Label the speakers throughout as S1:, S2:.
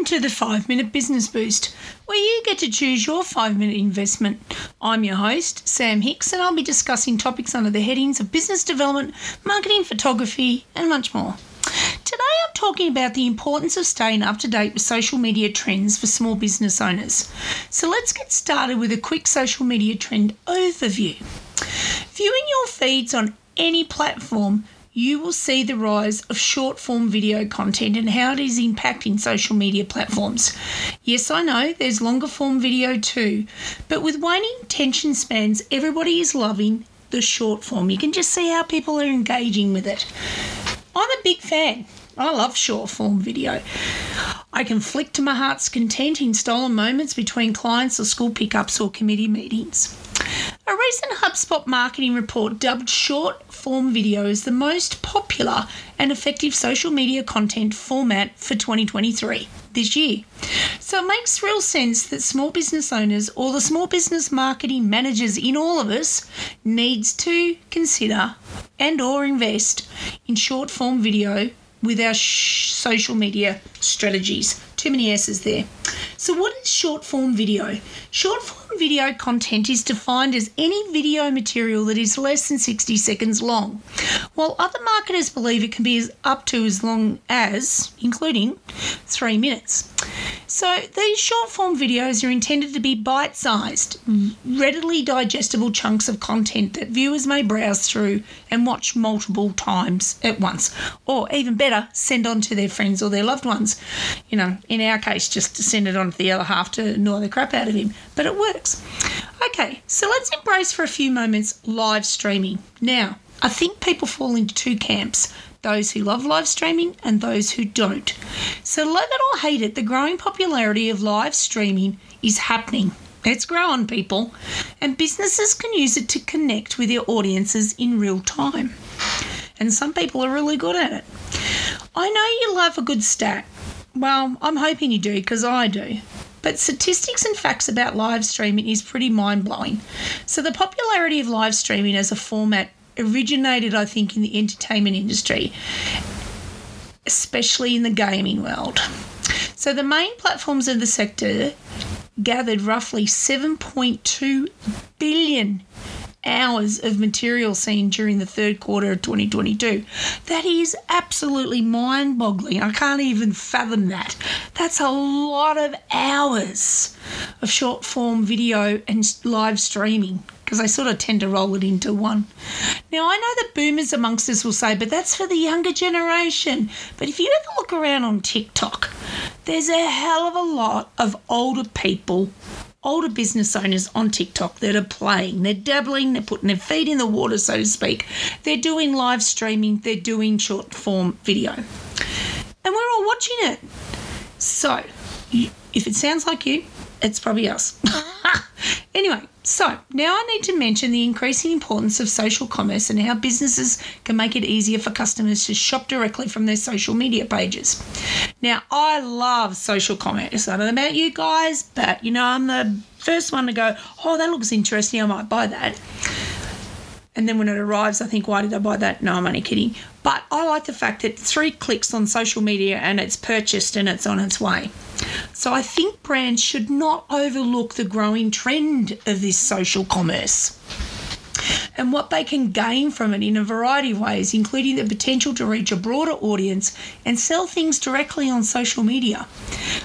S1: Welcome to the 5 Minute Business Boost, where you get to choose your 5 minute investment. I'm your host, Sam Hicks, and I'll be discussing topics under the headings of business development, marketing, photography, and much more. Today I'm talking about the importance of staying up to date with social media trends for small business owners. So let's get started with a quick social media trend overview. Viewing your feeds on any platform you will see the rise of short form video content and how it is impacting social media platforms. Yes, I know there's longer form video too, but with waning attention spans, everybody is loving the short form. You can just see how people are engaging with it. I'm a big fan. I love short form video. I can flick to my heart's content in stolen moments between clients or school pickups or committee meetings. A recent HubSpot marketing report dubbed short form video as the most popular and effective social media content format for 2023 this year. So it makes real sense that small business owners or the small business marketing managers in all of us needs to consider and or invest in short form video with our sh- social media strategies. Too many S's there. So, what is short form video? Short form video content is defined as any video material that is less than 60 seconds long, while other marketers believe it can be up to as long as, including, three minutes. So, these short form videos are intended to be bite sized, readily digestible chunks of content that viewers may browse through and watch multiple times at once, or even better, send on to their friends or their loved ones. You know, in our case, just to send it on to the other half to annoy the crap out of him. But it works. Okay, so let's embrace for a few moments live streaming. Now, I think people fall into two camps those who love live streaming and those who don't. So, love it or hate it, the growing popularity of live streaming is happening. It's growing, people, and businesses can use it to connect with their audiences in real time. And some people are really good at it. I know you love a good stat. Well, I'm hoping you do because I do. But statistics and facts about live streaming is pretty mind blowing. So, the popularity of live streaming as a format originated, I think, in the entertainment industry, especially in the gaming world. So, the main platforms of the sector gathered roughly 7.2 billion hours of material seen during the third quarter of 2022. That is absolutely mind boggling. I can't even fathom that. That's a lot of hours of short form video and live streaming because I sort of tend to roll it into one. Now, I know that boomers amongst us will say, but that's for the younger generation. But if you ever look around on TikTok, there's a hell of a lot of older people older business owners on TikTok that are playing. They're dabbling, they're putting their feet in the water, so to speak. They're doing live streaming, they're doing short form video. And we're all watching it. So, if it sounds like you, it's probably us. anyway, so now I need to mention the increasing importance of social commerce and how businesses can make it easier for customers to shop directly from their social media pages. Now, I love social commerce. I don't know about you guys, but you know, I'm the first one to go, oh, that looks interesting, I might buy that. And then when it arrives, I think, why did I buy that? No, I'm only kidding. But I like the fact that three clicks on social media and it's purchased and it's on its way. So I think brands should not overlook the growing trend of this social commerce and what they can gain from it in a variety of ways, including the potential to reach a broader audience and sell things directly on social media.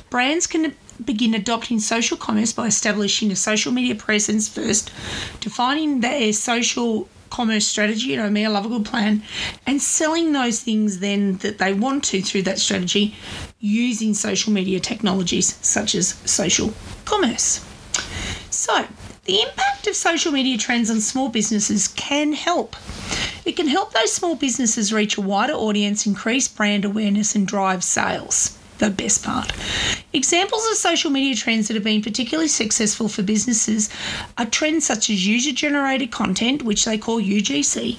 S1: Brands can begin adopting social commerce by establishing a social media presence first, defining their social commerce strategy, you know me, I love a good plan, and selling those things then that they want to through that strategy using social media technologies such as social commerce. So, the impact of social media trends on small businesses can help. It can help those small businesses reach a wider audience, increase brand awareness, and drive sales the best part. Examples of social media trends that have been particularly successful for businesses are trends such as user generated content, which they call UGC,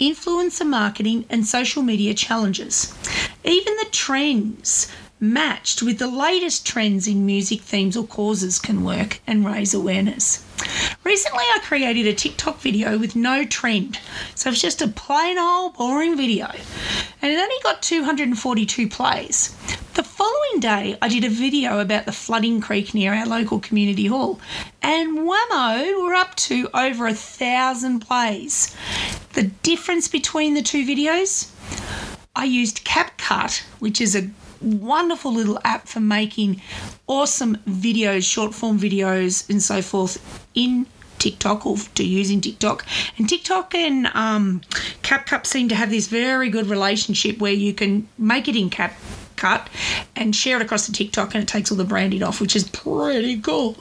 S1: influencer marketing, and social media challenges. Even the trends matched with the latest trends in music themes or causes can work and raise awareness. Recently, I created a TikTok video with no trend, so it's just a plain old boring video, and it only got 242 plays. The following day, I did a video about the flooding creek near our local community hall, and whammo, we're up to over a thousand plays. The difference between the two videos, I used CapCut, which is a wonderful little app for making awesome videos, short form videos, and so forth in TikTok or to using TikTok. And TikTok and um, CapCut seem to have this very good relationship where you can make it in CapCut and share it across the TikTok and it takes all the branding off, which is pretty cool.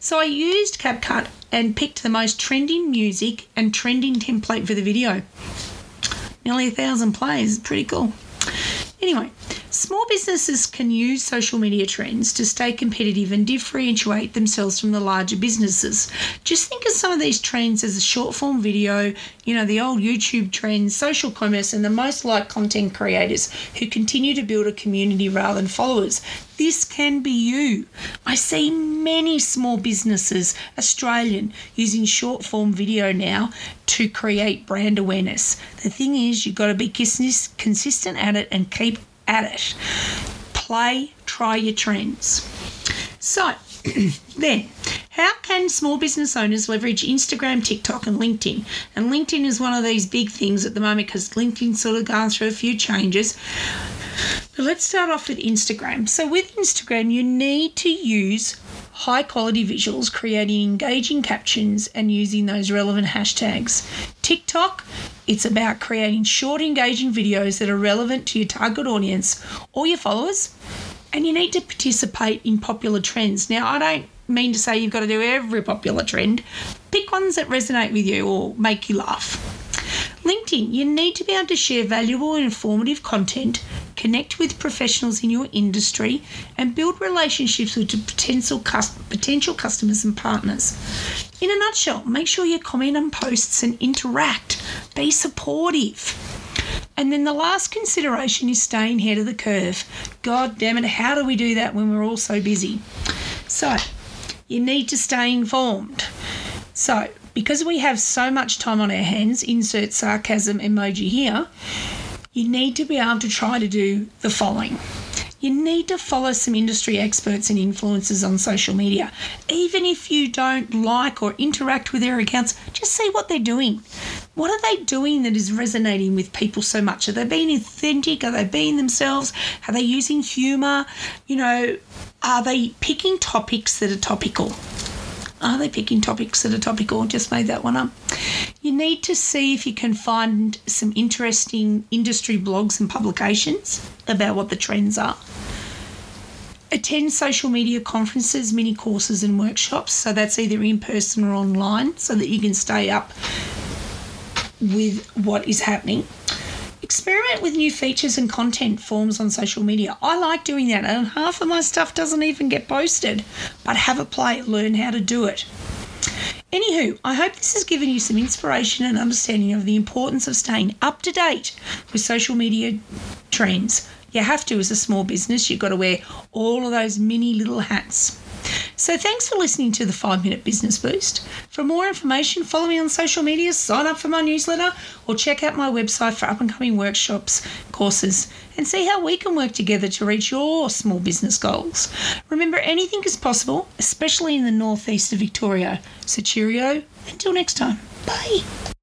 S1: So I used CapCut and picked the most trending music and trending template for the video. Nearly a thousand plays, pretty cool. Anyway, Small businesses can use social media trends to stay competitive and differentiate themselves from the larger businesses. Just think of some of these trends as a short form video, you know, the old YouTube trends, social commerce, and the most liked content creators who continue to build a community rather than followers. This can be you. I see many small businesses, Australian, using short form video now to create brand awareness. The thing is, you've got to be consistent at it and keep at it. Play, try your trends. So, then, how can small business owners leverage Instagram, TikTok, and LinkedIn? And LinkedIn is one of these big things at the moment because LinkedIn's sort of gone through a few changes. But let's start off with Instagram. So, with Instagram, you need to use high quality visuals, creating engaging captions, and using those relevant hashtags. TikTok, it's about creating short, engaging videos that are relevant to your target audience or your followers, and you need to participate in popular trends. Now, I don't mean to say you've got to do every popular trend, pick ones that resonate with you or make you laugh. LinkedIn, you need to be able to share valuable and informative content, connect with professionals in your industry, and build relationships with potential, potential customers and partners. In a nutshell, make sure you comment on posts and interact. Be supportive. And then the last consideration is staying ahead of the curve. God damn it, how do we do that when we're all so busy? So, you need to stay informed. So, because we have so much time on our hands, insert sarcasm emoji here, you need to be able to try to do the following. You need to follow some industry experts and influencers on social media. Even if you don't like or interact with their accounts, just see what they're doing. What are they doing that is resonating with people so much? Are they being authentic? Are they being themselves? Are they using humour? You know, are they picking topics that are topical? Are they picking topics that are topical? Just made that one up. You need to see if you can find some interesting industry blogs and publications about what the trends are. Attend social media conferences, mini courses, and workshops. So that's either in person or online so that you can stay up with what is happening. Experiment with new features and content forms on social media. I like doing that, and half of my stuff doesn't even get posted. But have a play, learn how to do it. Anywho, I hope this has given you some inspiration and understanding of the importance of staying up to date with social media trends. You have to as a small business, you've got to wear all of those mini little hats. So thanks for listening to the 5 Minute Business Boost. For more information, follow me on social media, sign up for my newsletter, or check out my website for up and coming workshops, courses, and see how we can work together to reach your small business goals. Remember, anything is possible, especially in the northeast of Victoria. So cheerio, until next time. Bye.